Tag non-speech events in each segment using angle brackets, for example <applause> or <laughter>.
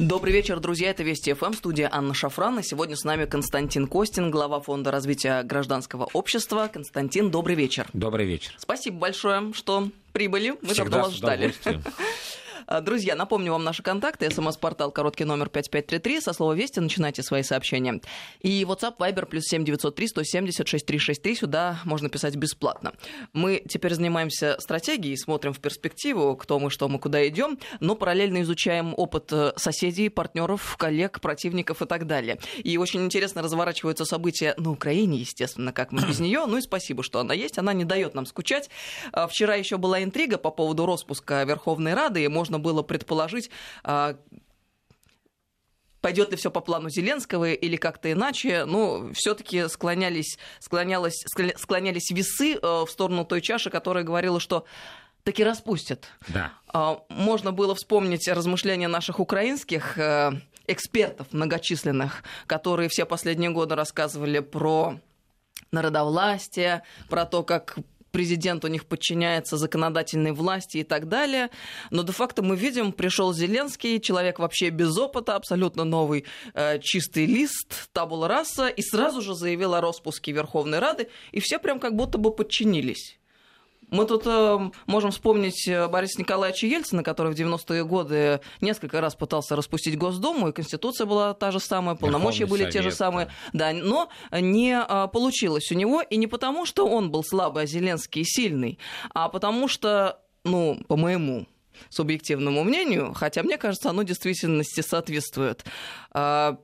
Добрый вечер, друзья. Это Вести ФМ, студия Анна Шафран. И сегодня с нами Константин Костин, глава Фонда развития гражданского общества. Константин, добрый вечер. Добрый вечер. Спасибо большое, что прибыли. Мы Всегда давно вас ждали. <laughs> А, друзья, напомню вам наши контакты. СМС-портал короткий номер 5533. Со слова «Вести» начинайте свои сообщения. И WhatsApp, Viber, плюс 7903 170 6363. Сюда можно писать бесплатно. Мы теперь занимаемся стратегией, смотрим в перспективу, кто мы, что мы, куда идем, но параллельно изучаем опыт э, соседей, партнеров, коллег, противников и так далее. И очень интересно разворачиваются события на Украине, естественно, как мы без нее. Ну и спасибо, что она есть. Она не дает нам скучать. А, вчера еще была интрига по поводу распуска Верховной Рады, и можно было предположить, а, пойдет ли все по плану Зеленского или как-то иначе, ну, все-таки склонялись, склонялись, склонялись весы э, в сторону той чаши, которая говорила, что таки распустят. Да. А, можно было вспомнить размышления наших украинских э, экспертов многочисленных, которые все последние годы рассказывали про народовластие, про то, как президент у них подчиняется законодательной власти и так далее. Но де-факто мы видим, пришел Зеленский, человек вообще без опыта, абсолютно новый э, чистый лист, табула раса, и сразу же заявил о распуске Верховной Рады, и все прям как будто бы подчинились. Мы тут э, можем вспомнить э, Бориса Николаевича Ельцина, который в 90-е годы несколько раз пытался распустить Госдуму, и Конституция была та же самая, полномочия были те же самые. Да, но не э, получилось у него, и не потому, что он был слабый, а Зеленский сильный, а потому что, ну, по моему субъективному мнению, хотя мне кажется, оно действительности соответствует а,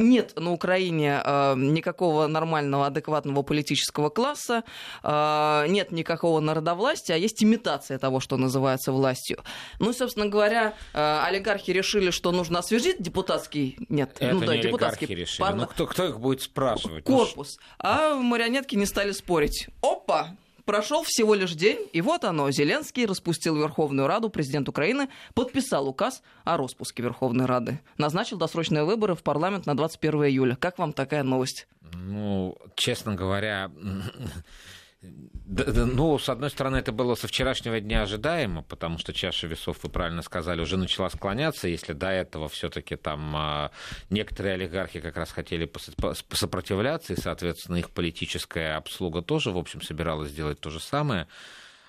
нет на Украине э, никакого нормального, адекватного политического класса, э, нет никакого народовластия, а есть имитация того, что называется властью. Ну, собственно говоря, э, олигархи решили, что нужно освежить депутатский... Нет, Это ну не да, олигархи депутатский... решили. Пар... Ну, кто, кто их будет спрашивать? Корпус. А марионетки не стали спорить. Опа! Прошел всего лишь день, и вот оно. Зеленский распустил Верховную Раду, президент Украины подписал указ о распуске Верховной Рады. Назначил досрочные выборы в парламент на 21 июля. Как вам такая новость? Ну, честно говоря, Ну, с одной стороны, это было со вчерашнего дня ожидаемо, потому что чаша весов, вы правильно сказали, уже начала склоняться, если до этого все-таки там а, некоторые олигархи как раз хотели сопротивляться, и, соответственно, их политическая обслуга тоже, в общем, собиралась сделать то же самое.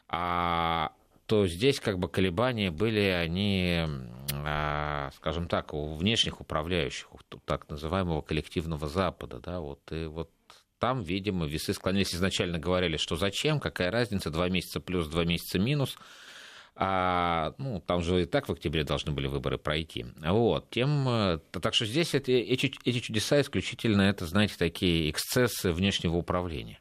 А то здесь как бы колебания были, они, а, скажем так, у внешних управляющих, так называемого коллективного Запада, да, вот, и вот там, видимо, весы склонились. Изначально говорили, что зачем, какая разница, два месяца плюс, два месяца минус. А, ну, там же и так в октябре должны были выборы пройти. Вот, тем, э, так что здесь эти, эти, чудеса исключительно, это, знаете, такие эксцессы внешнего управления.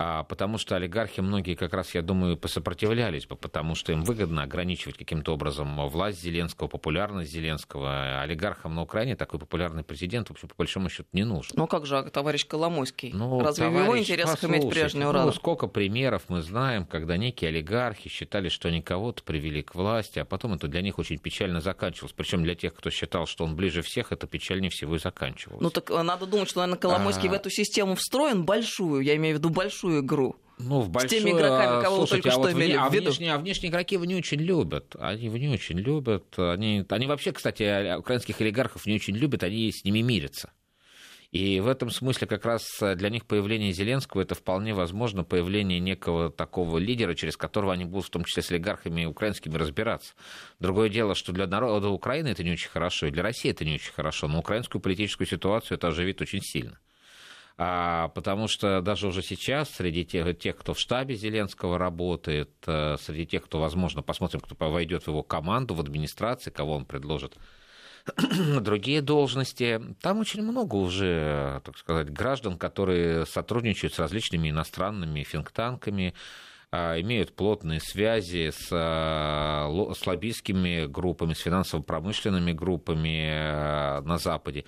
А, потому что олигархи многие как раз, я думаю, посопротивлялись бы, потому что им выгодно ограничивать каким-то образом власть Зеленского, популярность Зеленского. Олигархам на Украине такой популярный президент, в общем, по большому счету, не нужен. Ну как же, товарищ Коломойский? Ну, Разве товарищ, в его интересах иметь прежнюю раду? Ну, сколько примеров мы знаем, когда некие олигархи считали, что они кого-то привели к власти, а потом это для них очень печально заканчивалось. Причем для тех, кто считал, что он ближе всех, это печальнее всего и заканчивалось. Ну так э, надо думать, что, наверное, Коломойский а... в эту систему встроен большую, я имею в виду большую большую игру. Ну, в большой, с теми игроками, кого слушайте, вы только а что вот имели вне, в виду. А внешние, а внешние игроки его не очень любят. Они его не очень любят. Они, они вообще, кстати, украинских олигархов не очень любят, они с ними мирятся. И в этом смысле как раз для них появление Зеленского это вполне возможно появление некого такого лидера, через которого они будут в том числе с олигархами украинскими разбираться. Другое дело, что для народа Украины это не очень хорошо, и для России это не очень хорошо, но украинскую политическую ситуацию это оживит очень сильно а, потому что даже уже сейчас среди тех, тех, кто в штабе Зеленского работает, э, среди тех, кто, возможно, посмотрим, кто войдет в его команду, в администрации, кого он предложит <clears throat> другие должности. Там очень много уже, так сказать, граждан, которые сотрудничают с различными иностранными финктанками, а, имеют плотные связи с, а, с лоббистскими группами, с финансово-промышленными группами э, на Западе.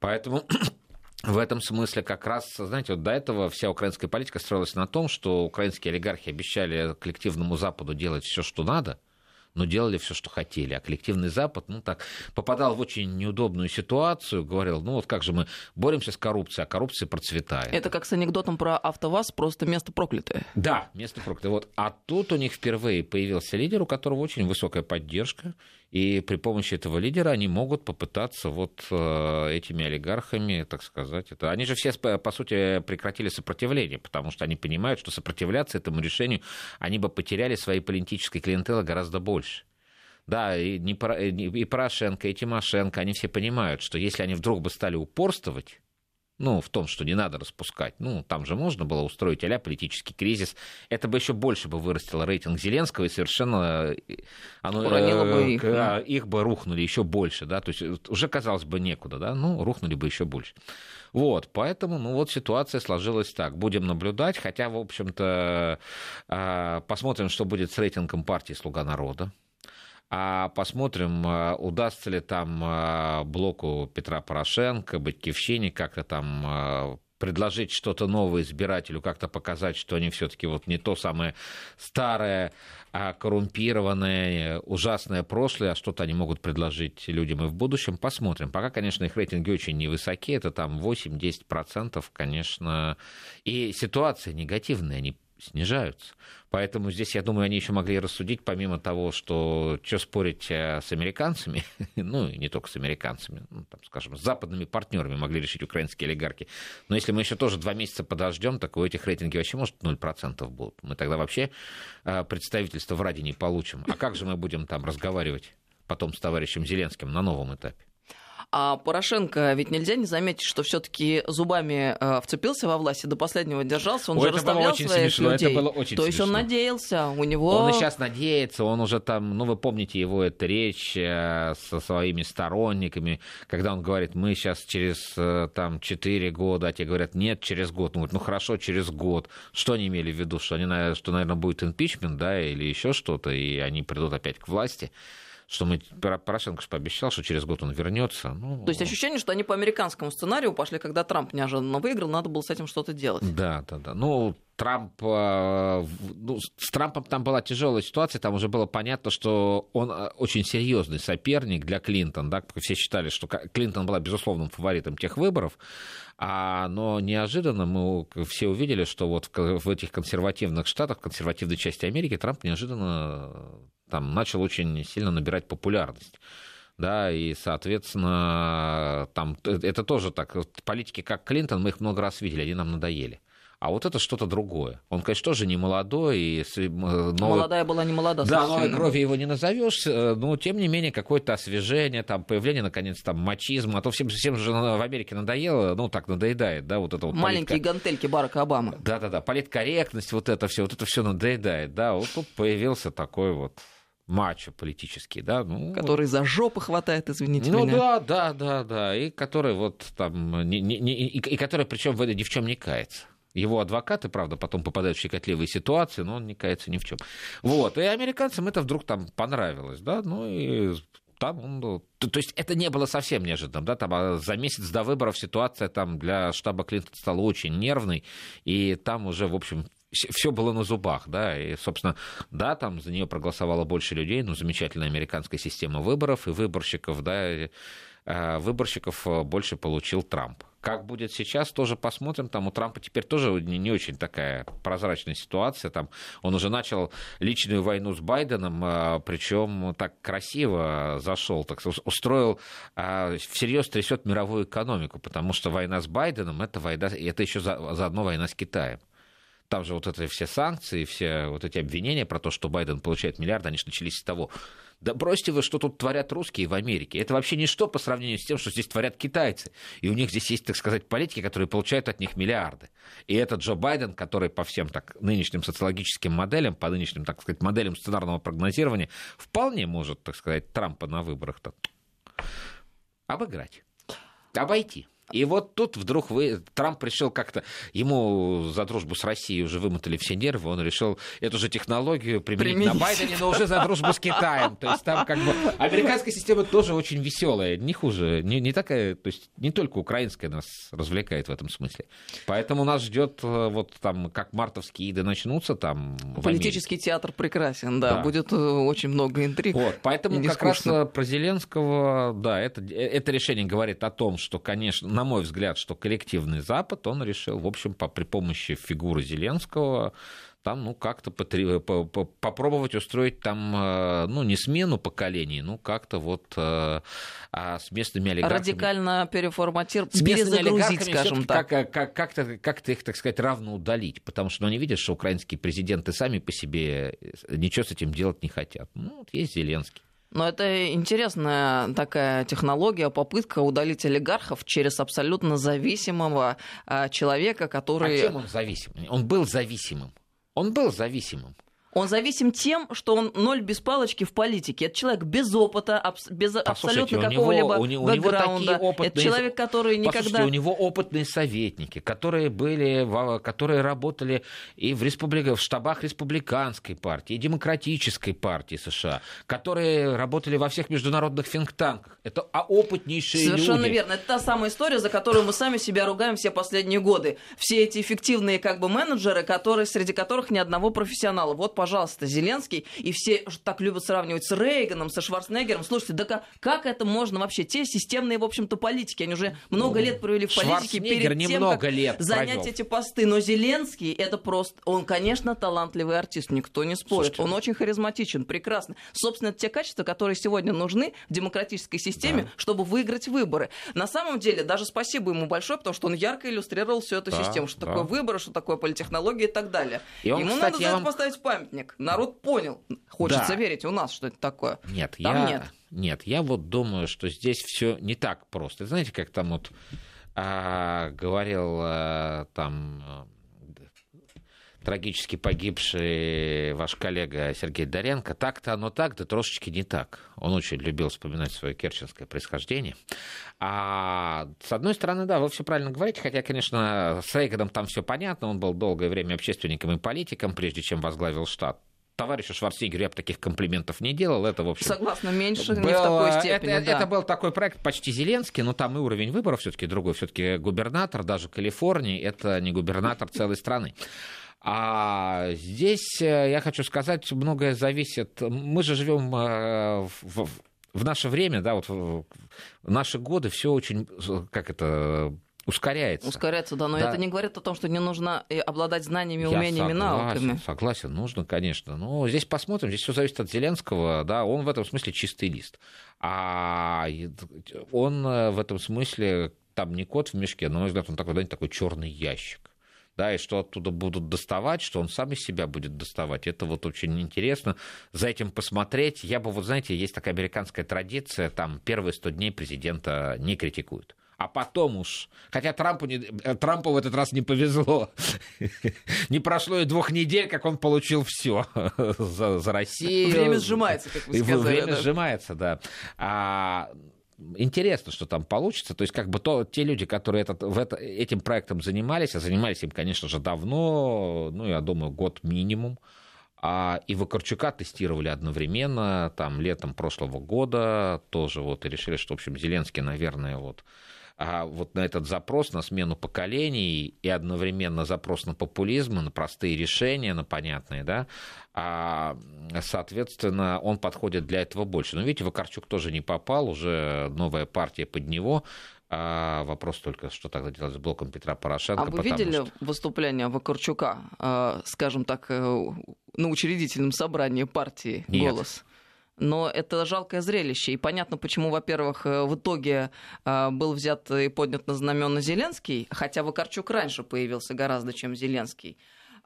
Поэтому <clears throat> в этом смысле как раз, знаете, вот до этого вся украинская политика строилась на том, что украинские олигархи обещали коллективному Западу делать все, что надо, но делали все, что хотели. А коллективный Запад, ну так, попадал в очень неудобную ситуацию, говорил, ну вот как же мы боремся с коррупцией, а коррупция процветает. Это как с анекдотом про АвтоВАЗ, просто место проклятое. Да, место проклятое. Вот. А тут у них впервые появился лидер, у которого очень высокая поддержка, И при помощи этого лидера они могут попытаться вот э, этими олигархами, так сказать, это... они же все, по сути, прекратили сопротивление, потому что они понимают, что сопротивляться этому решению, они бы потеряли своей политической клиентелы гораздо больше. Да, и, не, и Порошенко, и Тимошенко, они все понимают, что если они вдруг бы стали упорствовать, ну, в том, что не надо распускать. Ну, там же можно было устроить а политический кризис. Это бы еще больше бы вырастило рейтинг Зеленского, и совершенно э, оно, Уронило бы их, да. их бы рухнули еще больше, да, то есть э, уже казалось бы некуда, да, ну, рухнули бы еще больше. Вот, поэтому, ну, вот ситуация сложилась так. Будем наблюдать, хотя, в общем-то, а, посмотрим, что будет с рейтингом партии «Слуга народа». А посмотрим, а, удастся ли там а, блоку Петра Порошенко, Батькивщине как-то там а, предложить что-то новое избирателю, как-то показать, что они все-таки вот не то самое старое, коррумпированное, ужасное прошлое, а что-то они могут предложить людям и в будущем. Посмотрим. Пока, конечно, их рейтинги очень невысоки, это там 8-10%, конечно. И ситуация негативная, они снижаются. Поэтому здесь, я думаю, они еще могли рассудить, помимо того, что что спорить э, с американцами, <laughs> ну и не только с американцами, ну, там, скажем, с западными партнерами могли решить украинские олигархи. Но если мы еще тоже два месяца подождем, так у этих рейтинги вообще, может, 0% будут. Мы тогда вообще э, представительство в Раде не получим. А как же мы будем там разговаривать потом с товарищем Зеленским на новом этапе? А Порошенко ведь нельзя не заметить, что все-таки зубами э, вцепился во власть и до последнего держался. Он Ой, же расставлял своих смешно, людей. Это было очень То есть он надеялся, у него. Он и сейчас надеется, он уже там, ну вы помните его эту речь э, со своими сторонниками, когда он говорит, мы сейчас через э, там 4 года, а те говорят, нет, через год. Он говорит, ну хорошо, через год. Что они имели в виду, что, они, что наверное, будет импичмент, да, или еще что-то, и они придут опять к власти что мы Порошенко же пообещал, что через год он вернется. Ну... То есть ощущение, что они по американскому сценарию пошли, когда Трамп неожиданно выиграл, надо было с этим что-то делать. Да, да, да. Ну, Трамп, э, ну, с Трампом там была тяжелая ситуация, там уже было понятно, что он э, очень серьезный соперник для Клинтона, да, все считали, что Клинтон была безусловным фаворитом тех выборов, а, но неожиданно мы все увидели, что вот в, в этих консервативных штатах, консервативной части Америки, Трамп неожиданно там начал очень сильно набирать популярность да, и, соответственно, там это тоже так. Политики, как Клинтон, мы их много раз видели, они нам надоели. А вот это что-то другое. Он, конечно, тоже не молодой. И новой... Молодая была не молода. Да, новой крови его не назовешь, э, но тем не менее какое-то освежение, там, появление, наконец, там, мачизма. А то всем, всем же в Америке надоело, ну, так надоедает, да, вот это вот. Маленькие политка... гантельки Барака Обамы. Да-да-да, политкорректность, вот это все, вот это все надоедает, да. Вот тут появился такой вот мачо политический, да, ну, который за жопу хватает, извините ну, меня. Ну да, да, да, да, и который вот там, не, не, не, и, и который причем в ни в чем не кается. Его адвокаты, правда, потом попадают в щекотливые ситуации, но он не кается ни в чем. Вот, и американцам это вдруг там понравилось, да, ну и там он, ну, то, то есть это не было совсем неожиданным, да, там а за месяц до выборов ситуация там для штаба Клинтона стала очень нервной, и там уже, в общем, все было на зубах, да, и, собственно, да, там за нее проголосовало больше людей, но замечательная американская система выборов и выборщиков, да, а, выборщиков э, больше получил Трамп. Как будет сейчас, тоже посмотрим. Там у Трампа теперь тоже не, не очень такая прозрачная ситуация. Там он уже начал личную войну с Байденом, а, причем так красиво зашел, так устроил, а, всерьез трясет мировую экономику, потому что война с Байденом это война, это еще заодно война с Китаем там же вот это все санкции, все вот эти обвинения про то, что Байден получает миллиарды, они же начались с того, да бросьте вы, что тут творят русские в Америке. Это вообще ничто по сравнению с тем, что здесь творят китайцы. И у них здесь есть, так сказать, политики, которые получают от них миллиарды. И этот Джо Байден, который по всем так нынешним социологическим моделям, по нынешним, так сказать, моделям сценарного прогнозирования, вполне может, так сказать, Трампа на выборах-то обыграть, обойти. И вот тут вдруг вы, Трамп решил как-то, ему за дружбу с Россией уже вымотали все нервы, он решил эту же технологию применить, применить. на Байдене, но уже за дружбу с Китаем. То есть там как бы американская система тоже очень веселая, не хуже, не, не такая, то есть не только украинская нас развлекает в этом смысле. Поэтому нас ждет э, вот там, как мартовские иды начнутся там. Политический театр прекрасен, да, да, будет э, очень много интриг. Вот, поэтому как раз про Зеленского, да, это, это решение говорит о том, что, конечно, на мой взгляд, что коллективный Запад, он решил, в общем, по, при помощи фигуры Зеленского там, ну, как-то попробовать устроить там, э, ну, не смену поколений, ну, как-то вот а с местными олигархами... Радикально переформатировать, перезагрузить, скажем так. Как, как, как-то, как-то их, так сказать, равно удалить, потому что ну, они видят, что украинские президенты сами по себе ничего с этим делать не хотят. Ну, вот есть Зеленский. Но это интересная такая технология, попытка удалить олигархов через абсолютно зависимого а, человека, который... А чем он зависимый? Он был зависимым. Он был зависимым. Он зависим тем, что он ноль без палочки в политике. Это человек без опыта, абс- без абсолютно какого-либо у него, бэкграунда. У опытные... Это человек, который никогда... Послушайте, у него опытные советники, которые были, которые работали и в, республика... в штабах республиканской партии, и демократической партии США, которые работали во всех международных финктанках. Это опытнейшие Совершенно люди. верно. Это та самая история, за которую мы сами себя ругаем все последние годы. Все эти эффективные как бы менеджеры, которые, среди которых ни одного профессионала. Вот, пожалуйста, Зеленский, и все так любят сравнивать с Рейганом, со Шварценеггером. Слушайте, да как, как это можно вообще? Те системные, в общем-то, политики, они уже много лет провели в политике перед тем, как лет занять провел. эти посты. Но Зеленский, это просто, он, конечно, талантливый артист, никто не спорит. Слушайте, он очень харизматичен, прекрасно. Собственно, это те качества, которые сегодня нужны в демократической системе, да. чтобы выиграть выборы. На самом деле, даже спасибо ему большое, потому что он ярко иллюстрировал всю эту да, систему, что да. такое выборы, что такое политтехнология и так далее. И он, Ему кстати, надо за это вам... поставить памятник памятник. Народ понял. Хочется да. верить у нас, что это такое. Нет, там я... нет. Нет, я вот думаю, что здесь все не так просто. Знаете, как там вот а, говорил а, там трагически погибший ваш коллега Сергей Доренко, так-то оно так, да трошечки не так. Он очень любил вспоминать свое керченское происхождение. А с одной стороны, да, вы все правильно говорите, хотя, конечно, с Рейганом там все понятно, он был долгое время общественником и политиком, прежде чем возглавил штат товарищу Шварценеггеру я бы таких комплиментов не делал. Это, в общем, Согласно, меньше, был, не в такой степени. Это, да. это был такой проект почти Зеленский, но там и уровень выборов все-таки другой. Все-таки губернатор даже Калифорнии это не губернатор целой страны. А здесь, э, я хочу сказать, многое зависит. Мы же живем э, в, в наше время, да, вот в наши годы все очень, как это, ускоряется. Ускоряется, да, но да. это не говорит о том, что не нужно обладать знаниями, Я умениями, согласен, навыками. Согласен, нужно, конечно. Но здесь посмотрим, здесь все зависит от Зеленского, да, он в этом смысле чистый лист. А он э, в этом смысле там не кот в мешке, но, на мой взгляд, он такой, да, такой черный ящик да, и что оттуда будут доставать, что он сам из себя будет доставать. Это вот очень интересно. За этим посмотреть. Я бы, вот знаете, есть такая американская традиция, там первые 100 дней президента не критикуют. А потом уж, хотя Трампу, не, Трампу в этот раз не повезло, <laughs> не прошло и двух недель, как он получил все <laughs> за, за Россию. Время сжимается, как вы сказали. Время да. сжимается, да. А, интересно, что там получится. То есть, как бы то, те люди, которые этот, в это, этим проектом занимались, а занимались им, конечно же, давно, ну, я думаю, год минимум, а и Вакарчука тестировали одновременно, там, летом прошлого года тоже вот, и решили, что, в общем, Зеленский, наверное, вот, а вот на этот запрос, на смену поколений и одновременно запрос на популизм, на простые решения, на понятные, да, а, соответственно, он подходит для этого больше. Но видите, Вакарчук тоже не попал, уже новая партия под него, а вопрос только, что тогда делать с блоком Петра Порошенко. А вы видели что... выступление Вакарчука, э, скажем так, э, на учредительном собрании партии Нет. Но это жалкое зрелище. И понятно, почему, во-первых, э, в итоге э, был взят и поднят на знамена Зеленский, хотя Вакарчук раньше появился гораздо, чем Зеленский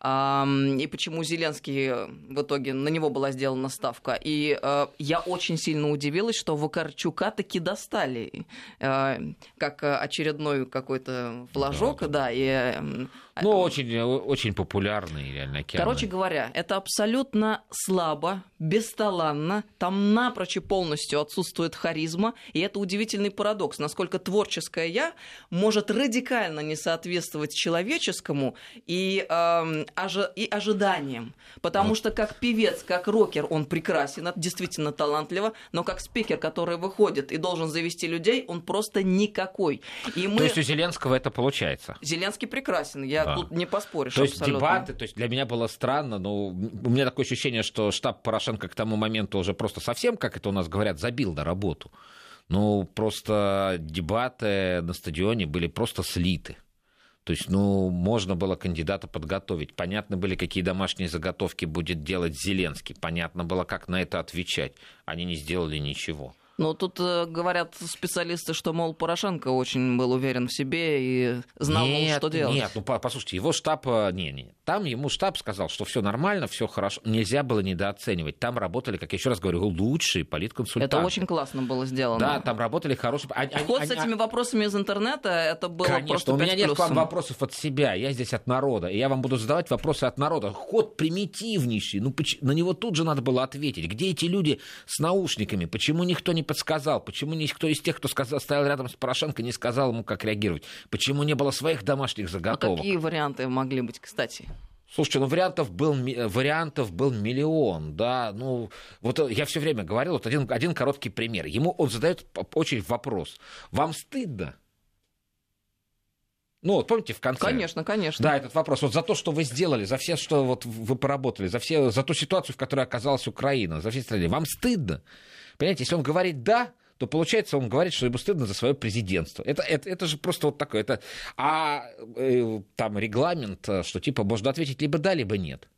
и почему Зеленский э, в итоге на него была сделана ставка. И я очень сильно удивилась, что Вакарчука таки достали как очередной какой-то флажок, да, да и ну, очень, очень популярный реально океан. Короче говоря, это абсолютно слабо, бесталанно, там напрочь и полностью отсутствует харизма, и это удивительный парадокс, насколько творческое «я» может радикально не соответствовать человеческому и, э, ожи- и ожиданиям. Потому вот. что как певец, как рокер он прекрасен, действительно талантливо, но как спикер, который выходит и должен завести людей, он просто никакой. И мы... То есть у Зеленского это получается? Зеленский прекрасен, я да. тут не поспоришь. То есть абсолютно. дебаты, то есть для меня было странно, но у меня такое ощущение, что штаб Порошенко к тому моменту уже просто совсем, как это у нас говорят, забил на работу. Ну, просто дебаты на стадионе были просто слиты. То есть, ну, можно было кандидата подготовить. Понятно были, какие домашние заготовки будет делать Зеленский. Понятно было, как на это отвечать. Они не сделали ничего. Но тут э, говорят специалисты, что, мол, Порошенко очень был уверен в себе и знал, нет, мол, что делать. Нет, ну послушайте, его штаб, э, не, не, там ему штаб сказал, что все нормально, все хорошо, нельзя было недооценивать. Там работали, как я еще раз говорю, лучшие политконсультанты. Это очень классно было сделано. Да, там работали хорошие. Они, Ход они, с этими вопросами из интернета, это было Конечно, просто у меня нет к вам вопросов от себя, я здесь от народа, и я вам буду задавать вопросы от народа. Ход примитивнейший, ну на него тут же надо было ответить. Где эти люди с наушниками? Почему никто не подсказал? Почему никто из тех, кто сказал, стоял рядом с Порошенко, не сказал ему, как реагировать? Почему не было своих домашних заготовок? А какие варианты могли быть, кстати? Слушайте, ну вариантов был, вариантов был миллион, да, ну вот я все время говорил, вот один, один короткий пример. Ему он задает очень вопрос. Вам стыдно? Ну, вот помните в конце? Конечно, конечно. Да, этот вопрос. Вот за то, что вы сделали, за все, что вот вы поработали, за, все, за ту ситуацию, в которой оказалась Украина, за все страны. Вам стыдно? Понимаете, если он говорит «да», то получается, он говорит, что ему стыдно за свое президентство. Это, это, это же просто вот такое. Это, а э, там регламент, э, что типа можно ответить либо да, либо нет.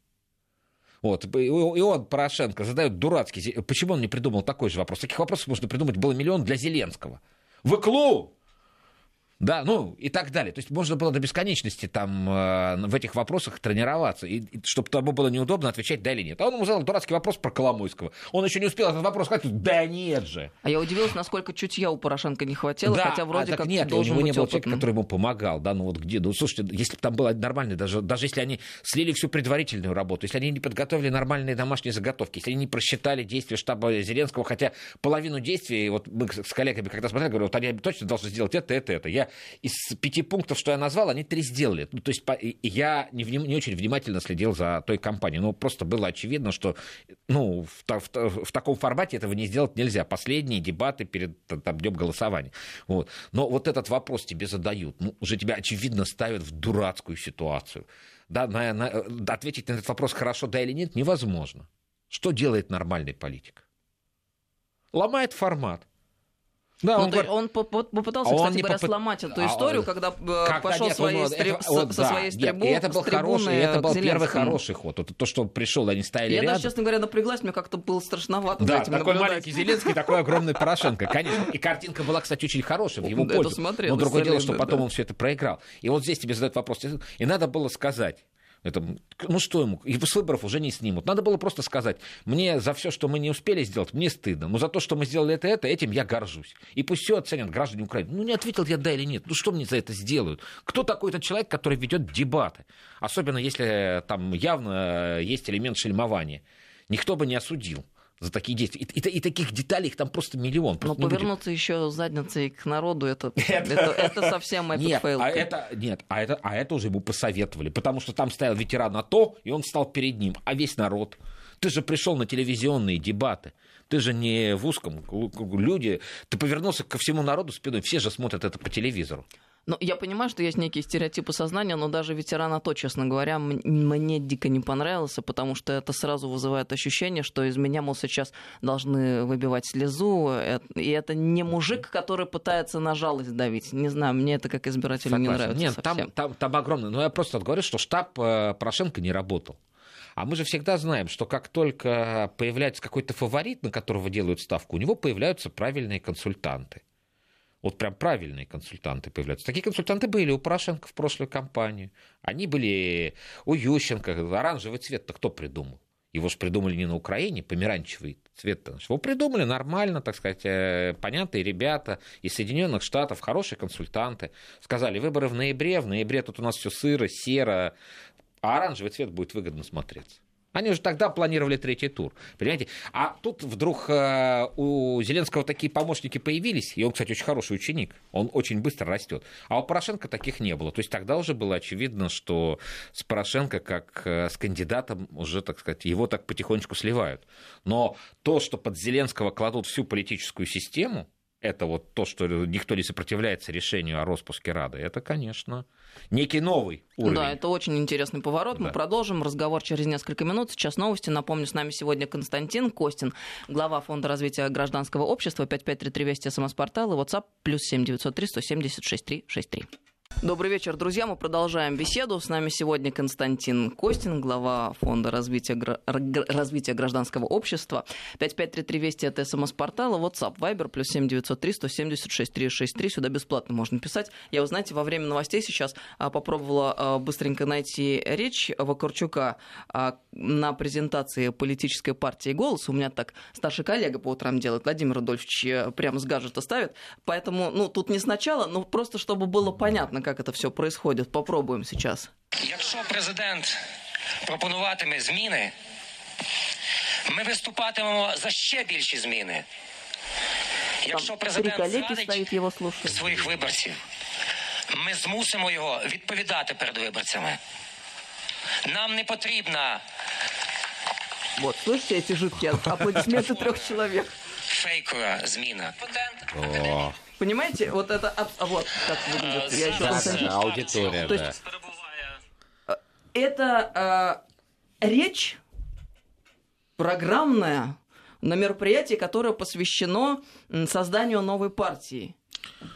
Вот. И он, Порошенко, задает дурацкий... Почему он не придумал такой же вопрос? Таких вопросов можно придумать было миллион для Зеленского. Вы клуб! Да, ну и так далее. То есть можно было до бесконечности там э, в этих вопросах тренироваться, и, и чтобы тому было неудобно отвечать да или нет. А он ему задал дурацкий вопрос про Коломойского. Он еще не успел этот вопрос сказать, да нет же. А я удивилась, насколько чутья у Порошенко не хватило, да, хотя вроде а, как нет, должен у него быть не было опытным. человека, который ему помогал, да, ну вот где, ну слушайте, если бы там было нормально, даже, даже если они слили всю предварительную работу, если они не подготовили нормальные домашние заготовки, если они не просчитали действия штаба Зеленского, хотя половину действий, вот мы с коллегами когда смотрели, говорю, вот они точно должны сделать это, это, это. Я из пяти пунктов, что я назвал, они три сделали. Ну, то есть я не, не очень внимательно следил за той компанией. Ну, просто было очевидно, что ну, в, в, в таком формате этого не сделать нельзя. Последние дебаты перед там, днем голосования. Вот. Но вот этот вопрос тебе задают. Ну, уже тебя, очевидно, ставят в дурацкую ситуацию. Да, на, на, ответить на этот вопрос хорошо, да или нет, невозможно. Что делает нормальный политик? Ломает формат. Да, ну, он, говорит... он попытался, а кстати говоря, попыт... сломать эту а, историю, а, когда, когда пошел нет, своей он, стри... это, вот, со да, своей стрибу, нет, и это был хороший, это был первый хороший ход. Вот то, что он пришел, они стояли Я рядом. даже, честно говоря, напряглась, мне как-то было страшновато да, такой наблюдать. маленький Зеленский, такой огромный Порошенко, конечно. И картинка была, кстати, очень хорошая в его пользу. Но другое дело, что потом он все это проиграл. И вот здесь тебе задают вопрос. И надо было сказать, это, ну что ему? И с выборов уже не снимут. Надо было просто сказать, мне за все, что мы не успели сделать, мне стыдно. Но за то, что мы сделали это, это, этим я горжусь. И пусть все оценят граждане Украины. Ну не ответил я да или нет. Ну что мне за это сделают? Кто такой этот человек, который ведет дебаты? Особенно если там явно есть элемент шельмования. Никто бы не осудил за такие действия. И, и, и таких деталей их там просто миллион. Просто Но повернуться люди... еще задницей к народу, это, <laughs> это, это совсем нет, fail. А это, нет, а это, а это уже ему посоветовали, потому что там стоял ветеран АТО, и он стал перед ним, а весь народ. Ты же пришел на телевизионные дебаты. Ты же не в узком люди. Ты повернулся ко всему народу спиной. Все же смотрят это по телевизору. Ну, я понимаю, что есть некие стереотипы сознания, но даже ветерана то, честно говоря, мне дико не понравился, потому что это сразу вызывает ощущение, что из меня, мол, сейчас должны выбивать слезу, э, и это не мужик, который пытается на жалость давить. Не знаю, мне это как избирателю Согласен. не нравится Нет, совсем. там, там, там огромное. Но я просто говорю, что штаб э, Порошенко не работал. А мы же всегда знаем, что как только появляется какой-то фаворит, на которого делают ставку, у него появляются правильные консультанты. Вот прям правильные консультанты появляются. Такие консультанты были у Порошенко в прошлой кампании. Они были у Ющенко. Оранжевый цвет-то кто придумал? Его же придумали не на Украине, померанчевый цвет. -то. Его придумали нормально, так сказать, э, понятные ребята из Соединенных Штатов, хорошие консультанты. Сказали, выборы в ноябре, в ноябре тут у нас все сыро, серо, а оранжевый цвет будет выгодно смотреться. Они уже тогда планировали третий тур, понимаете? А тут вдруг э, у Зеленского такие помощники появились, и он, кстати, очень хороший ученик, он очень быстро растет. А у Порошенко таких не было. То есть тогда уже было очевидно, что с Порошенко, как э, с кандидатом, уже, так сказать, его так потихонечку сливают. Но то, что под Зеленского кладут всю политическую систему, это вот то, что никто не сопротивляется решению о распуске Рады, это, конечно, некий новый уровень. Да, это очень интересный поворот. Да. Мы продолжим разговор через несколько минут. Сейчас новости. Напомню, с нами сегодня Константин Костин, глава Фонда развития гражданского общества, 5533 Вести СМС-портал и WhatsApp, плюс 7903 170 6363. Добрый вечер, друзья. Мы продолжаем беседу. С нами сегодня Константин Костин, глава Фонда развития, развития гражданского общества. 5533 Вести это смс-портала, WhatsApp, Viber, плюс 7903 176 363. Сюда бесплатно можно писать. Я, вы знаете, во время новостей сейчас а, попробовала а, быстренько найти речь Вакарчука а, на презентации политической партии «Голос». У меня так старший коллега по утрам делает, Владимир Рудольфович э, прямо с гаджета ставит. Поэтому, ну, тут не сначала, но просто чтобы было понятно, как это все происходит. Попробуем сейчас. Якщо президент пропонуватиме зміни, ми виступатимемо за ще більші зміни. Якщо президент зрадить його своїх виборців, ми змусимо його відповідати перед виборцями. Нам не потрібна Вот, слышите эти жидкие аплодисменты <laughs> трех человек? Фейкова зміна. О. Понимаете, вот это а вот как выглядит. Я еще да, да, аудитория, То есть, да. Это э, речь программная на мероприятии, которое посвящено созданию новой партии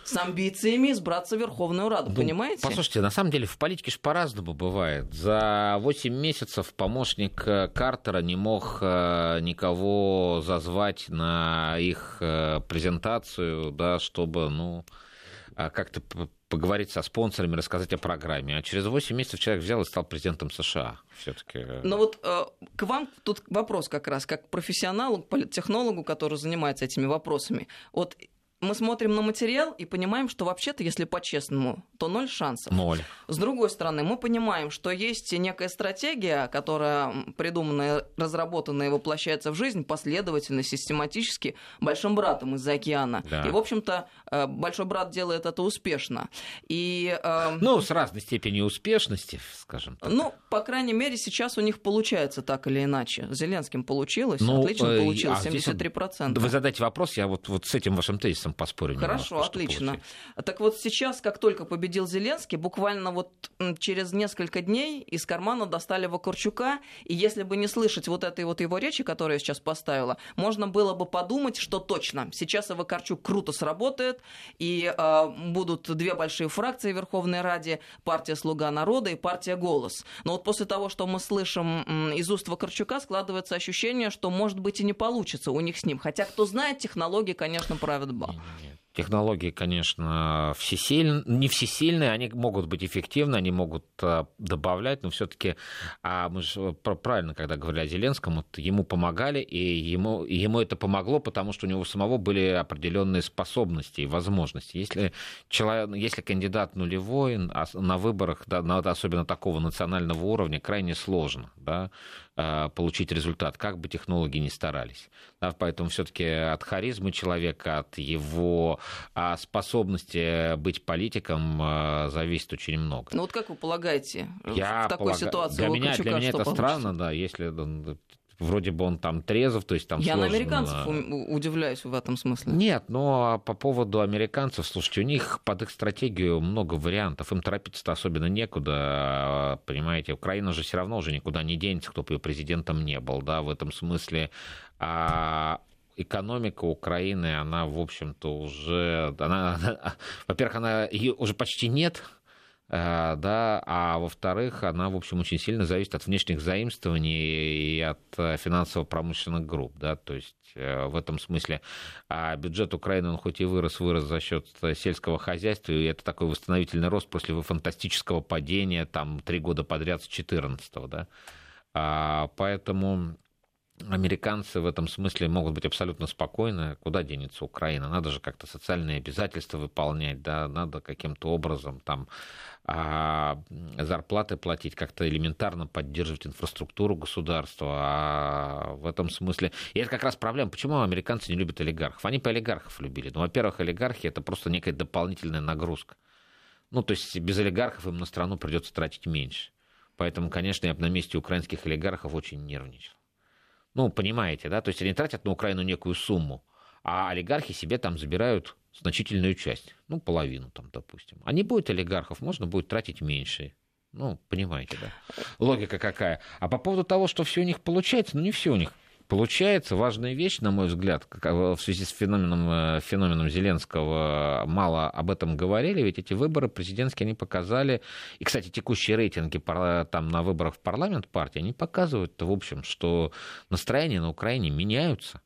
с амбициями избраться в Верховную Раду, ну, понимаете? Послушайте, на самом деле в политике же по-разному бывает. За 8 месяцев помощник э, Картера не мог э, никого зазвать на их э, презентацию, да, чтобы, ну, а, как-то поговорить со спонсорами, рассказать о программе. А через 8 месяцев человек взял и стал президентом США. Все-таки. Но вот э, к вам тут вопрос как раз, как профессионалу, политтехнологу, который занимается этими вопросами. Вот мы смотрим на материал и понимаем, что вообще-то, если по-честному, то ноль шансов. Ноль. С другой стороны, мы понимаем, что есть некая стратегия, которая придуманная, разработанная и воплощается в жизнь последовательно, систематически большим братом из-за океана. Да. И, в общем-то, э, большой брат делает это успешно. И, э... Ну, с разной степенью успешности, скажем так. Ну, по крайней мере, сейчас у них получается так или иначе. Зеленским получилось, ну, отлично э, получилось, а 73%. Вы задайте вопрос, я вот, вот с этим вашим тезисом поспорим. Хорошо, отлично. Получить. Так вот сейчас, как только победил Зеленский, буквально вот через несколько дней из кармана достали Вакарчука, и если бы не слышать вот этой вот его речи, которую я сейчас поставила, можно было бы подумать, что точно, сейчас Вакарчук круто сработает, и э, будут две большие фракции в Верховной Раде, партия «Слуга народа» и партия «Голос». Но вот после того, что мы слышим из уст Вакарчука, складывается ощущение, что, может быть, и не получится у них с ним. Хотя, кто знает, технологии, конечно, правят бал. Технологии, конечно, всесильные, не всесильные, они могут быть эффективны, они могут а, добавлять, но все-таки, а мы же правильно, когда говорили о Зеленском, вот ему помогали, и ему, и ему это помогло, потому что у него самого были определенные способности и возможности. Если, человек, если кандидат нулевой а на выборах, да, особенно такого национального уровня, крайне сложно. Да? Э, получить результат, как бы технологи ни старались. Да, поэтому все-таки от харизмы человека, от его а, способности быть политиком э, зависит очень много. Ну вот как вы полагаете Я в такой полага... ситуации? Для меня, для меня это получится? странно, да, если вроде бы он там трезов, то есть там Я сложно... на американцев удивляюсь в этом смысле. Нет, но по поводу американцев, слушайте, у них под их стратегию много вариантов, им торопиться-то особенно некуда, понимаете, Украина же все равно уже никуда не денется, кто бы ее президентом не был, да, в этом смысле. А экономика Украины, она, в общем-то, уже, она, <laughs> во-первых, она ее уже почти нет, да, а во-вторых, она, в общем, очень сильно зависит от внешних заимствований и от э, финансово-промышленных групп, да, то есть э, в этом смысле а бюджет Украины, он хоть и вырос, вырос за счет сельского хозяйства, и это такой восстановительный рост после фантастического падения, там, три года подряд с 14 да, а, поэтому американцы в этом смысле могут быть абсолютно спокойны. Куда денется Украина? Надо же как-то социальные обязательства выполнять, да, надо каким-то образом там а, зарплаты платить, как-то элементарно поддерживать инфраструктуру государства. А в этом смысле... И это как раз проблема. Почему американцы не любят олигархов? Они по олигархов любили. Ну, во-первых, олигархи — это просто некая дополнительная нагрузка. Ну, то есть без олигархов им на страну придется тратить меньше. Поэтому, конечно, я бы на месте украинских олигархов очень нервничал. Ну, понимаете, да? То есть они тратят на Украину некую сумму, а олигархи себе там забирают значительную часть, ну, половину там, допустим. А не будет олигархов, можно будет тратить меньше. Ну, понимаете, да? Логика какая. А по поводу того, что все у них получается, ну, не все у них получается важная вещь, на мой взгляд, в связи с феноменом, феноменом Зеленского, мало об этом говорили, ведь эти выборы президентские, они показали, и, кстати, текущие рейтинги там на выборах в парламент партии, они показывают, в общем, что настроения на Украине меняются.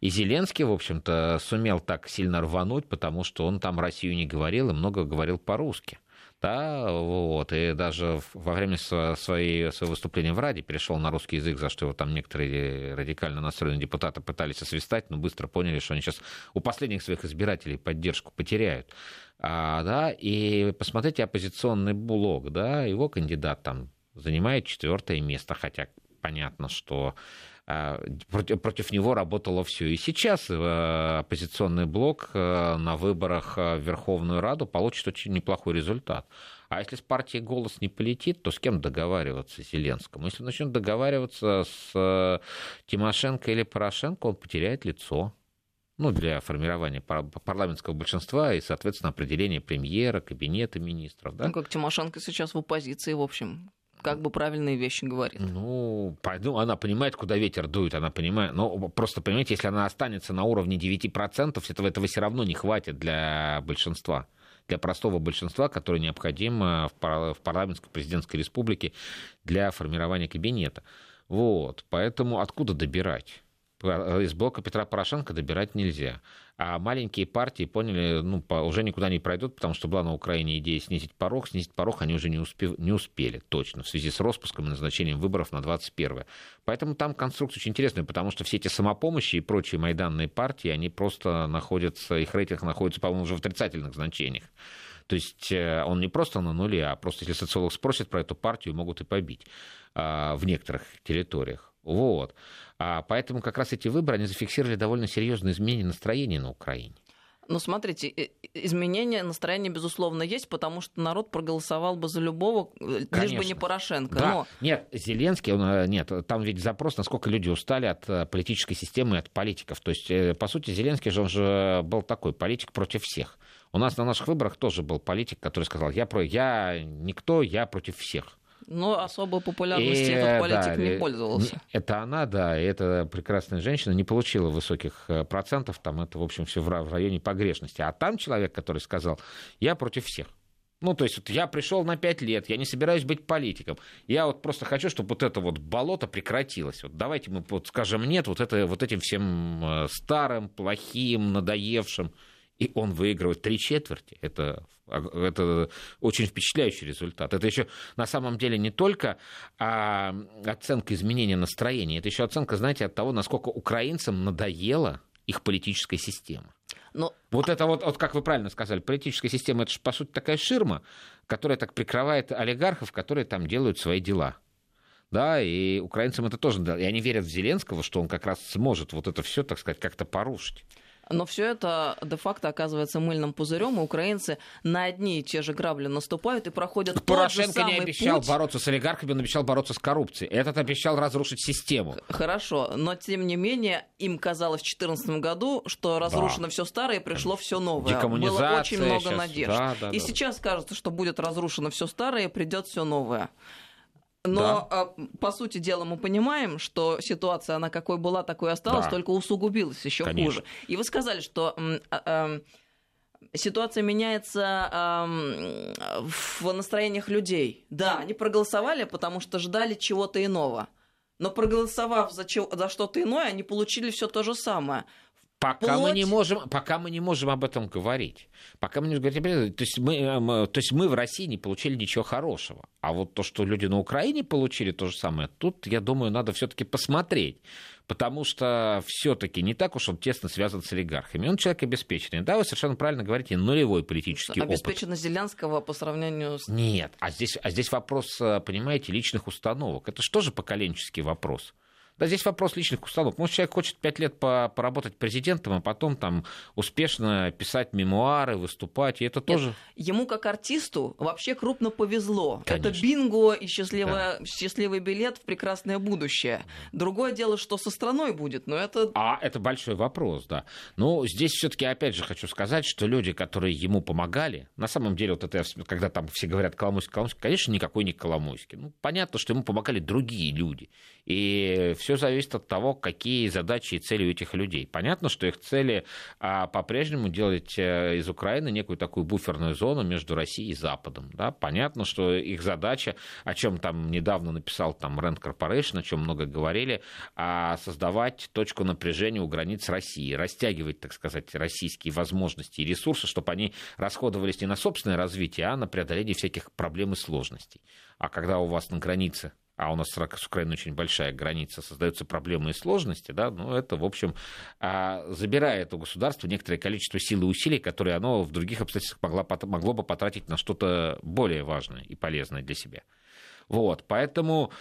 И Зеленский, в общем-то, сумел так сильно рвануть, потому что он там Россию не говорил и много говорил по-русски. Да, вот, и даже во время своей, своего выступления в Раде перешел на русский язык, за что его там некоторые радикально настроенные депутаты пытались освистать, но быстро поняли, что они сейчас у последних своих избирателей поддержку потеряют. А, да, и посмотрите оппозиционный блок, да, его кандидат там занимает четвертое место, хотя понятно, что против, против него работало все. И сейчас э, оппозиционный блок э, на выборах в Верховную Раду получит очень неплохой результат. А если с партией «Голос» не полетит, то с кем договариваться Зеленскому? Если начнет договариваться с э, Тимошенко или Порошенко, он потеряет лицо ну, для формирования парламентского большинства и, соответственно, определения премьера, кабинета министров. Да? Ну, как Тимошенко сейчас в оппозиции, в общем как бы правильные вещи говорит. Ну, ну, она понимает, куда ветер дует, она понимает. Но просто, понимаете, если она останется на уровне 9%, этого, этого все равно не хватит для большинства для простого большинства, которое необходимо в парламентской президентской республике для формирования кабинета. Вот, поэтому откуда добирать? Из блока Петра Порошенко добирать нельзя. А маленькие партии поняли, ну, уже никуда не пройдут, потому что была на Украине идея снизить порог. Снизить порог они уже не, успев, не успели точно в связи с распуском и назначением выборов на 21 Поэтому там конструкция очень интересная, потому что все эти самопомощи и прочие майданные партии, они просто находятся, их рейтинг находится, по-моему, уже в отрицательных значениях. То есть э, он не просто на нуле, а просто если социолог спросит про эту партию, могут и побить а, в некоторых территориях. Вот. А поэтому как раз эти выборы, они зафиксировали довольно серьезные изменения настроения на Украине. Ну, смотрите, изменения настроения, безусловно, есть, потому что народ проголосовал бы за любого, Конечно. Э, лишь бы не Порошенко. Да. Но... Нет, Зеленский, он, э, нет, там ведь запрос, насколько люди устали от э, политической системы и от политиков. То есть, по сути, Зеленский же, он же был такой политик против всех. У нас на наших выборах тоже был политик, который сказал, я, про, я никто, я против всех. Но особой популярности и, этот политик да, не пользовался. Это она, да, и эта прекрасная женщина не получила высоких э, процентов, там это, в общем, все в районе погрешности. А там человек, который сказал, я против всех. Ну, то есть вот я пришел на пять лет, я не собираюсь быть политиком. Я вот просто хочу, чтобы вот это вот болото прекратилось. Вот давайте мы вот скажем нет вот, это, вот этим всем э, старым, плохим, надоевшим и он выигрывает три четверти. Это, это очень впечатляющий результат. Это еще на самом деле не только а, оценка изменения настроения, это еще оценка, знаете, от того, насколько украинцам надоела их политическая система. Но... Вот это вот, вот, как вы правильно сказали, политическая система, это же, по сути, такая ширма, которая так прикрывает олигархов, которые там делают свои дела да, и украинцам это тоже, и они верят в Зеленского, что он как раз сможет вот это все, так сказать, как-то порушить. Но все это де-факто оказывается мыльным пузырем, и украинцы на одни и те же грабли наступают и проходят Порошенко тот же самый не обещал путь. бороться с олигархами, он обещал бороться с коррупцией. Этот обещал разрушить систему. Хорошо, но тем не менее им казалось в 2014 году, что разрушено да. все старое и пришло все новое. Было очень много сейчас... надежд. Да, да, и да. сейчас кажется, что будет разрушено все старое и придет все новое. Но, да. по сути дела, мы понимаем, что ситуация, она какой была, такой осталась, да. только усугубилась еще хуже. И вы сказали, что а, ситуация меняется в настроениях людей. Да, они проголосовали, потому что ждали чего-то иного. Но проголосовав за, за что-то иное, они получили все то же самое. Пока Плоть... мы не можем, пока мы не можем об этом говорить. Пока мы не говорим, то есть мы, э, то есть мы в России не получили ничего хорошего. А вот то, что люди на Украине получили то же самое, тут, я думаю, надо все-таки посмотреть. Потому что все-таки не так уж он тесно связан с олигархами. Он человек обеспеченный. Да, вы совершенно правильно говорите, нулевой политический опыт. Обеспеченность Зеленского по сравнению с... Нет, а здесь, а здесь вопрос, э, понимаете, личных установок. Это что же поколенческий вопрос? Да, здесь вопрос личных установок. Может, человек хочет пять лет поработать президентом, а потом там успешно писать мемуары, выступать, и это Нет, тоже... Ему как артисту вообще крупно повезло. Конечно. Это бинго и счастливое, да. счастливый билет в прекрасное будущее. Другое дело, что со страной будет, но это... А это большой вопрос, да. Но здесь все таки опять же хочу сказать, что люди, которые ему помогали, на самом деле, вот это, когда там все говорят Коломойский, Коломойский, конечно, никакой не Коломойский. Ну, понятно, что ему помогали другие люди. И все зависит от того, какие задачи и цели у этих людей. Понятно, что их цели а, по-прежнему делать э, из Украины некую такую буферную зону между Россией и Западом. Да? Понятно, что их задача, о чем там недавно написал там Rand Corporation, о чем много говорили, а создавать точку напряжения у границ России, растягивать, так сказать, российские возможности и ресурсы, чтобы они расходовались не на собственное развитие, а на преодоление всяких проблем и сложностей. А когда у вас на границе а у нас с Украиной очень большая граница, создаются проблемы и сложности, да, ну, это, в общем, а, забирает у государства некоторое количество сил и усилий, которые оно в других обстоятельствах могло, могло бы потратить на что-то более важное и полезное для себя. Вот, поэтому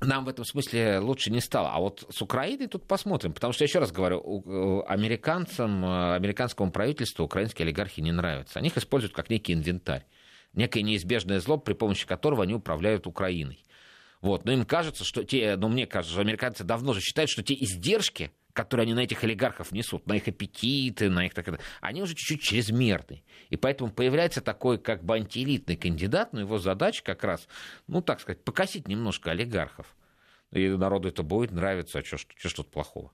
нам в этом смысле лучше не стало. А вот с Украиной тут посмотрим. Потому что, еще раз говорю, американцам, американскому правительству украинские олигархи не нравятся. Они их используют как некий инвентарь. Некое неизбежное зло, при помощи которого они управляют Украиной. Вот. Но им кажется, что те, ну мне кажется, американцы давно же считают, что те издержки, которые они на этих олигархов несут, на их аппетиты, на их так они уже чуть-чуть чрезмерны. И поэтому появляется такой как бы антиэлитный кандидат, но его задача как раз, ну так сказать, покосить немножко олигархов. И народу это будет нравиться, а что, что тут плохого?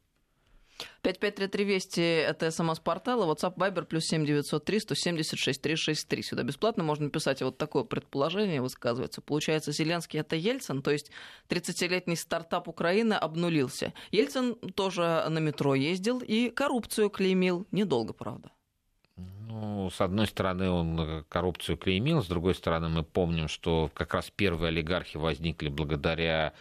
5533 Вести – это смс-портал, WhatsApp Viber плюс 7903 176 363. Сюда бесплатно можно написать вот такое предположение, высказывается. Получается, Зеленский – это Ельцин, то есть 30-летний стартап Украины обнулился. Ельцин тоже на метро ездил и коррупцию клеймил. Недолго, правда. Ну, с одной стороны, он коррупцию клеймил, с другой стороны, мы помним, что как раз первые олигархи возникли благодаря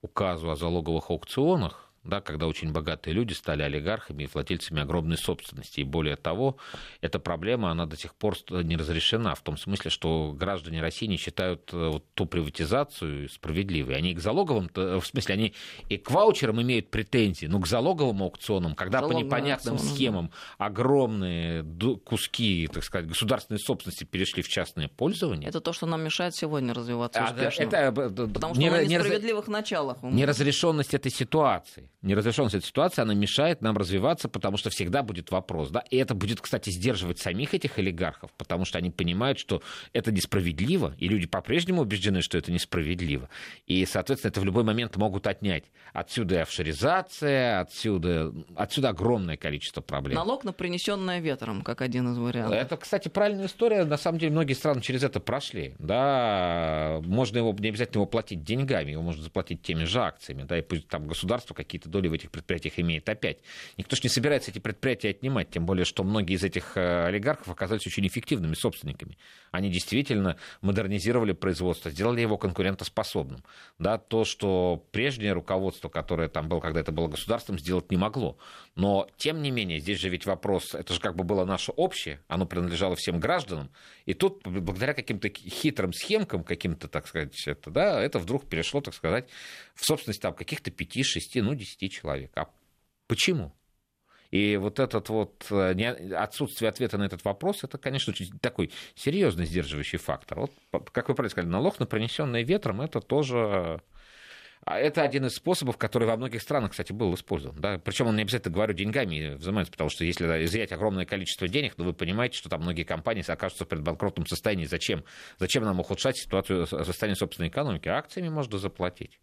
указу о залоговых аукционах, да, когда очень богатые люди стали олигархами и владельцами огромной собственности. И более того, эта проблема, она до сих пор не разрешена, в том смысле, что граждане России не считают э, вот ту приватизацию справедливой. Они к залоговым, в смысле, они и к ваучерам имеют претензии, но к залоговым аукционам, когда Залоговые по непонятным аукционы. схемам огромные куски, так сказать, государственной собственности перешли в частное пользование. Это то, что нам мешает сегодня развиваться а, успешно. Это, э, Потому что не, на несправедливых не, началах. Неразрешенность этой ситуации неразрешенность этой ситуации, она мешает нам развиваться, потому что всегда будет вопрос. Да? И это будет, кстати, сдерживать самих этих олигархов, потому что они понимают, что это несправедливо, и люди по-прежнему убеждены, что это несправедливо. И, соответственно, это в любой момент могут отнять. Отсюда и офшоризация, отсюда, отсюда огромное количество проблем. Налог на принесенное ветром, как один из вариантов. Это, кстати, правильная история. На самом деле, многие страны через это прошли. Да? Можно его, не обязательно его платить деньгами, его можно заплатить теми же акциями. Да? И пусть там государство какие-то какие-то доли в этих предприятиях имеет опять. Никто же не собирается эти предприятия отнимать, тем более, что многие из этих э, олигархов оказались очень эффективными собственниками. Они действительно модернизировали производство, сделали его конкурентоспособным. Да, то, что прежнее руководство, которое там было, когда это было государством, сделать не могло. Но, тем не менее, здесь же ведь вопрос, это же как бы было наше общее, оно принадлежало всем гражданам, и тут, благодаря каким-то хитрым схемкам, каким-то, так сказать, это, да, это вдруг перешло, так сказать, в собственность там каких-то 5, 6, ну, 10 человек. А почему? И вот этот вот э, отсутствие ответа на этот вопрос, это, конечно, такой серьезный сдерживающий фактор. Вот, как вы правильно сказали, налог на принесенный ветром, это тоже а это один из способов, который во многих странах, кстати, был использован. Да? Причем он не обязательно, говорю, деньгами взимается, потому что если изъять огромное количество денег, то вы понимаете, что там многие компании окажутся в предбанкротном состоянии. Зачем? Зачем нам ухудшать ситуацию состояния собственной экономики? Акциями можно заплатить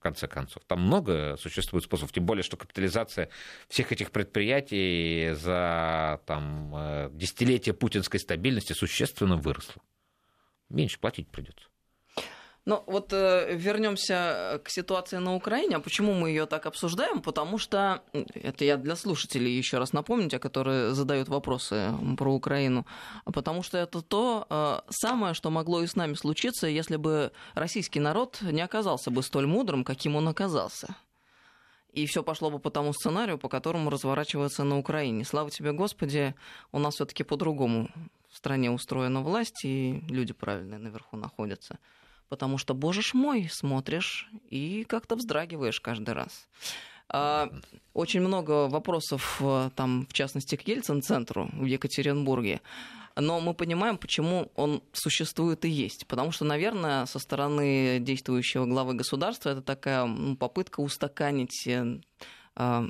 в конце концов. Там много существует способов, тем более, что капитализация всех этих предприятий за там, э, десятилетия путинской стабильности существенно выросла. Меньше платить придется. Ну вот э, вернемся к ситуации на Украине. А почему мы ее так обсуждаем? Потому что это я для слушателей еще раз напомню, те, которые задают вопросы про Украину. Потому что это то э, самое, что могло и с нами случиться, если бы российский народ не оказался бы столь мудрым, каким он оказался. И все пошло бы по тому сценарию, по которому разворачивается на Украине. Слава тебе, Господи, у нас все-таки по-другому в стране устроена власть, и люди правильные наверху находятся потому что, боже ж мой, смотришь и как-то вздрагиваешь каждый раз. А, очень много вопросов, э, там, в частности, к Ельцин-центру в Екатеринбурге. Но мы понимаем, почему он существует и есть. Потому что, наверное, со стороны действующего главы государства это такая попытка устаканить э, а,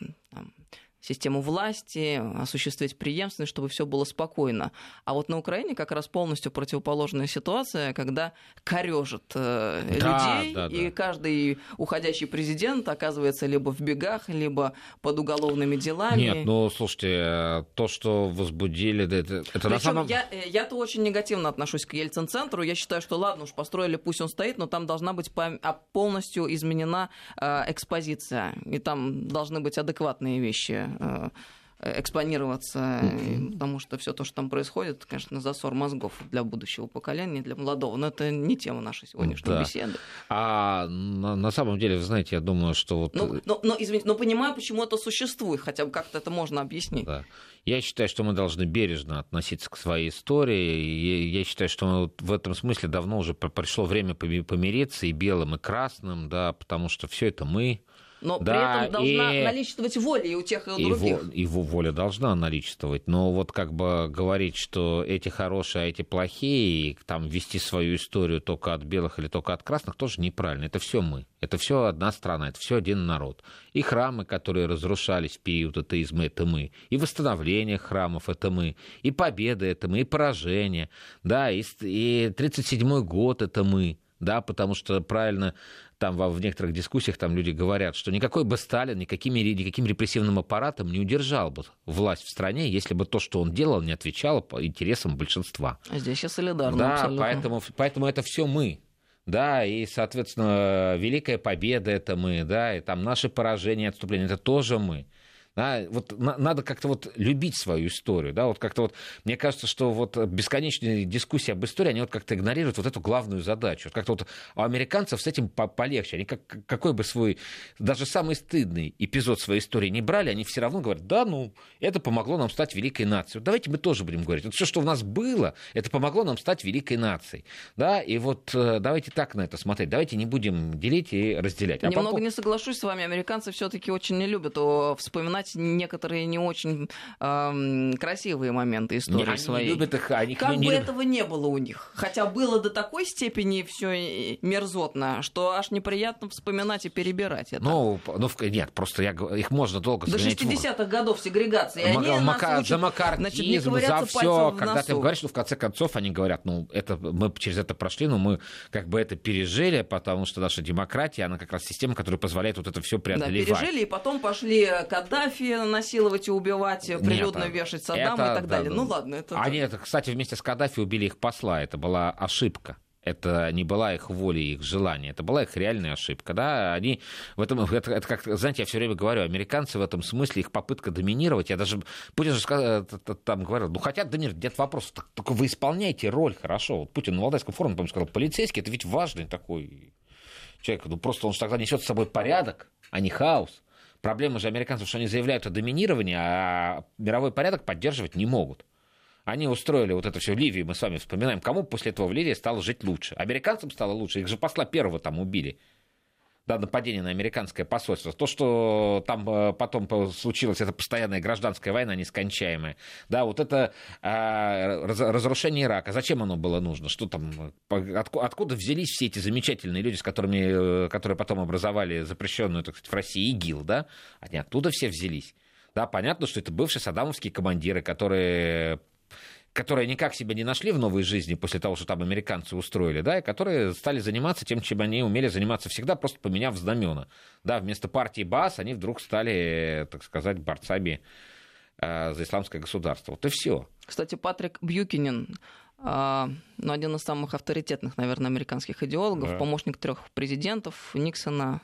систему власти, осуществить преемственность, чтобы все было спокойно. А вот на Украине как раз полностью противоположная ситуация, когда корежит э, да, людей, да, да. и каждый уходящий президент оказывается либо в бегах, либо под уголовными делами. Нет, ну слушайте, то, что возбудили, это, это на самом... я, э, я-то очень негативно отношусь к Ельцин-центру. Я считаю, что ладно, уж построили, пусть он стоит, но там должна быть а, полностью изменена э, экспозиция, и там должны быть адекватные вещи Э, экспонироваться, mm-hmm. потому что все то, что там происходит, конечно, засор мозгов для будущего поколения, для молодого. Но это не тема нашей сегодняшней да. беседы. А на, на самом деле, вы знаете, я думаю, что вот... Ну, но, но, извините, но понимаю, почему это существует, хотя бы как-то это можно объяснить. Да. Я считаю, что мы должны бережно относиться к своей истории. Я считаю, что в этом смысле давно уже пришло время помириться и белым, и красным, да, потому что все это мы, но да, при этом должна и... наличествовать воля и у тех, и у других. Во, его воля должна наличествовать. Но вот как бы говорить, что эти хорошие, а эти плохие, и там вести свою историю только от белых или только от красных, тоже неправильно. Это все мы. Это все одна страна, это все один народ. И храмы, которые разрушались в период атеизма, это мы. И восстановление храмов, это мы. И победы, это мы. И поражение. Да, и, и 37-й год, это мы да, потому что правильно там в некоторых дискуссиях там люди говорят, что никакой бы Сталин никакими, никаким репрессивным аппаратом не удержал бы власть в стране, если бы то, что он делал, не отвечало по интересам большинства. А здесь я солидарна Да, абсолютно. поэтому, поэтому это все мы. Да, и, соответственно, Великая Победа это мы, да, и там наши поражения отступления это тоже мы. Да, вот на, надо как-то вот любить свою историю, да, вот как-то вот, мне кажется, что вот бесконечные дискуссии об истории, они вот как-то игнорируют вот эту главную задачу. Вот как-то вот у американцев с этим полегче. Они как, какой бы свой, даже самый стыдный эпизод своей истории не брали, они все равно говорят, да, ну, это помогло нам стать великой нацией. Вот давайте мы тоже будем говорить. Вот все, что у нас было, это помогло нам стать великой нацией. Да, и вот э, давайте так на это смотреть. Давайте не будем делить и разделять. А Немного по... не соглашусь с вами. Американцы все-таки очень не любят вспоминать вспоминать некоторые не очень э, красивые моменты истории они своей. Не любят их, они как не бы любят. этого не было у них. Хотя было до такой степени все мерзотно, что аж неприятно вспоминать и перебирать это. Ну, ну нет, просто я, их можно долго До 60-х годов сегрегации. Мак- они Мака- учат, за макартизм, за все. Когда ты говоришь, что в конце концов они говорят, ну, это, мы через это прошли, но мы как бы это пережили, потому что наша демократия, она как раз система, которая позволяет вот это все преодолевать. Да, пережили, и потом пошли Каддафи, Каддафи насиловать и убивать, прилюдно Нет, вешать Саддама это, и так да, далее. Да, ну ладно, это... Они, это, кстати, вместе с Каддафи убили их посла, это была ошибка это не была их воля и их желание, это была их реальная ошибка. Да? Они в этом, <laughs> это, это как, знаете, я все время говорю, американцы в этом смысле, их попытка доминировать, я даже, Путин же сказал, э, там говорил, ну хотят доминировать, нет вопросов, так, только вы исполняете роль хорошо. Вот Путин на Валдайском форуме, по сказал, полицейский, это ведь важный такой человек, ну просто он же тогда несет с собой порядок, а не хаос. Проблема же американцев, что они заявляют о доминировании, а мировой порядок поддерживать не могут. Они устроили вот это все в Ливии, мы с вами вспоминаем, кому после этого в Ливии стало жить лучше. Американцам стало лучше, их же посла первого там убили да, нападение на американское посольство. То, что там э, потом случилось, это постоянная гражданская война нескончаемая. Да, вот это а, разрушение Ирака. Зачем оно было нужно? Что там, откуда взялись все эти замечательные люди, с которыми, э, которые потом образовали запрещенную, так сказать, в России ИГИЛ, да? Они оттуда все взялись. Да, понятно, что это бывшие саддамовские командиры, которые которые никак себя не нашли в новой жизни после того, что там американцы устроили, да, и которые стали заниматься тем, чем они умели заниматься всегда, просто поменяв знамена. Да, вместо партии БАС они вдруг стали, так сказать, борцами э, за исламское государство. Вот и все. Кстати, Патрик Бьюкинин, э, ну, один из самых авторитетных, наверное, американских идеологов, да. помощник трех президентов Никсона,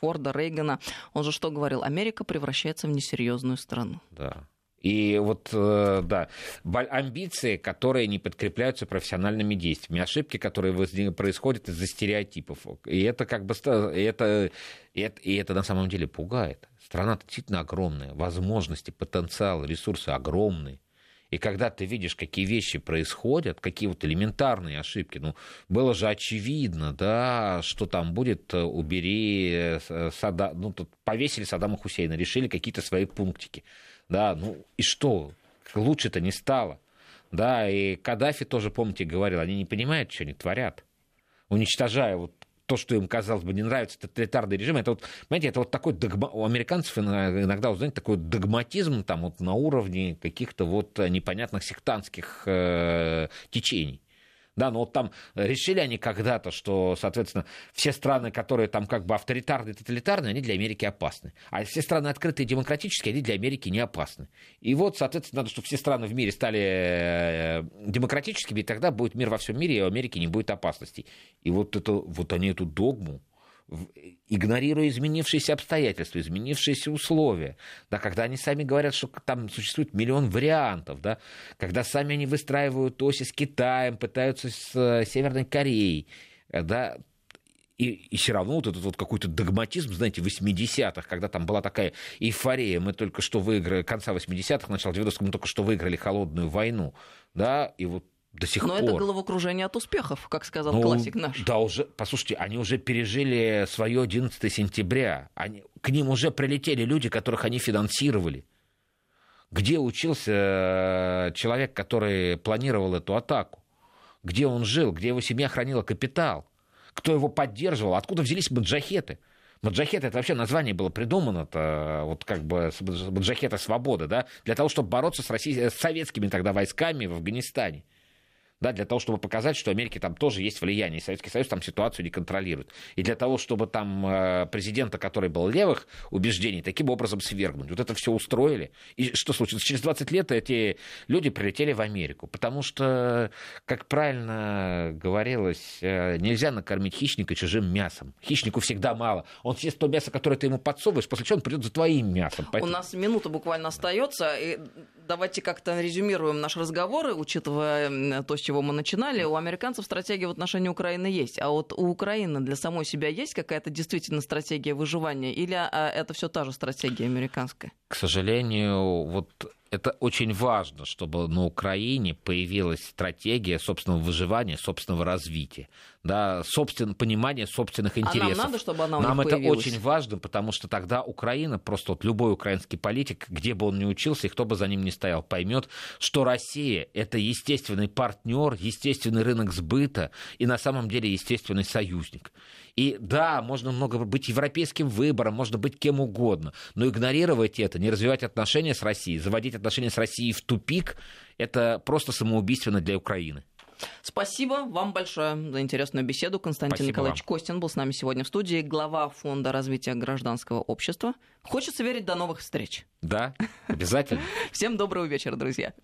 Форда, Рейгана. Он же что говорил? Америка превращается в несерьезную страну. Да. И вот, э, да, амбиции, которые не подкрепляются профессиональными действиями, ошибки, которые происходят из-за стереотипов. И это как бы, это, это, и это на самом деле пугает. Страна действительно огромная, возможности, потенциал, ресурсы огромные. И когда ты видишь, какие вещи происходят, какие вот элементарные ошибки, ну, было же очевидно, да, что там будет, э, убери э, Сада, ну, тут повесили Саддама Хусейна, решили какие-то свои пунктики да, ну и что, лучше-то не стало. Да, и Каддафи тоже, помните, говорил, они не понимают, что они творят, уничтожая вот то, что им, казалось бы, не нравится, тоталитарный режим, это вот, понимаете, это вот такой догма... у американцев иногда, знаете, такой догматизм там вот на уровне каких-то вот непонятных сектантских э, течений. Да, но вот там решили они когда-то, что, соответственно, все страны, которые там как бы авторитарные, тоталитарные, они для Америки опасны. А все страны открытые, демократические, они для Америки не опасны. И вот, соответственно, надо, чтобы все страны в мире стали э, демократическими, и тогда будет мир во всем мире, и у Америки не будет опасностей. И вот, это, вот они эту догму, игнорируя изменившиеся обстоятельства, изменившиеся условия, да, когда они сами говорят, что там существует миллион вариантов, да, когда сами они выстраивают оси с Китаем, пытаются с э, Северной Кореей, э, да, и, и все равно вот этот вот какой-то догматизм, знаете, 80-х, когда там была такая эйфория, мы только что выиграли, конца 80-х, начала 90-х, мы только что выиграли холодную войну, да, и вот до сих Но пор. это головокружение от успехов, как сказал ну, классик наш. Да, уже, послушайте, они уже пережили свое 11 сентября. Они, к ним уже прилетели люди, которых они финансировали. Где учился э, человек, который планировал эту атаку? Где он жил? Где его семья хранила капитал? Кто его поддерживал? Откуда взялись маджахеты? Маджахет это вообще название было придумано, -то, вот как бы маджахета свободы, да, для того, чтобы бороться с, Россией, с советскими тогда войсками в Афганистане да, для того, чтобы показать, что Америке там тоже есть влияние, и Советский Союз там ситуацию не контролирует. И для того, чтобы там э, президента, который был левых убеждений, таким образом свергнуть. Вот это все устроили. И что случилось? Через 20 лет эти люди прилетели в Америку, потому что, как правильно говорилось, э, нельзя накормить хищника чужим мясом. Хищнику всегда мало. Он съест то мясо, которое ты ему подсовываешь, после чего он придет за твоим мясом. У нас минута буквально остается. И давайте как-то резюмируем наш разговор, учитывая то, с чего мы начинали. У американцев стратегия в отношении Украины есть. А вот у Украины для самой себя есть какая-то действительно стратегия выживания? Или а, это все та же стратегия американская? К сожалению, вот это очень важно, чтобы на Украине появилась стратегия собственного выживания, собственного развития, да, собствен, понимание собственных интересов. А нам надо, чтобы она у Нам это появилась? очень важно, потому что тогда Украина, просто вот любой украинский политик, где бы он ни учился и кто бы за ним ни стоял, поймет, что Россия – это естественный партнер, естественный рынок сбыта и на самом деле естественный союзник. И да, можно много быть европейским выбором, можно быть кем угодно, но игнорировать это, не развивать отношения с Россией, заводить отношения с Россией в тупик, это просто самоубийственно для Украины. Спасибо вам большое за интересную беседу. Константин Спасибо Николаевич вам. Костин был с нами сегодня в студии, глава Фонда развития гражданского общества. Хочется верить до новых встреч. Да, обязательно. <laughs> Всем доброго вечера, друзья.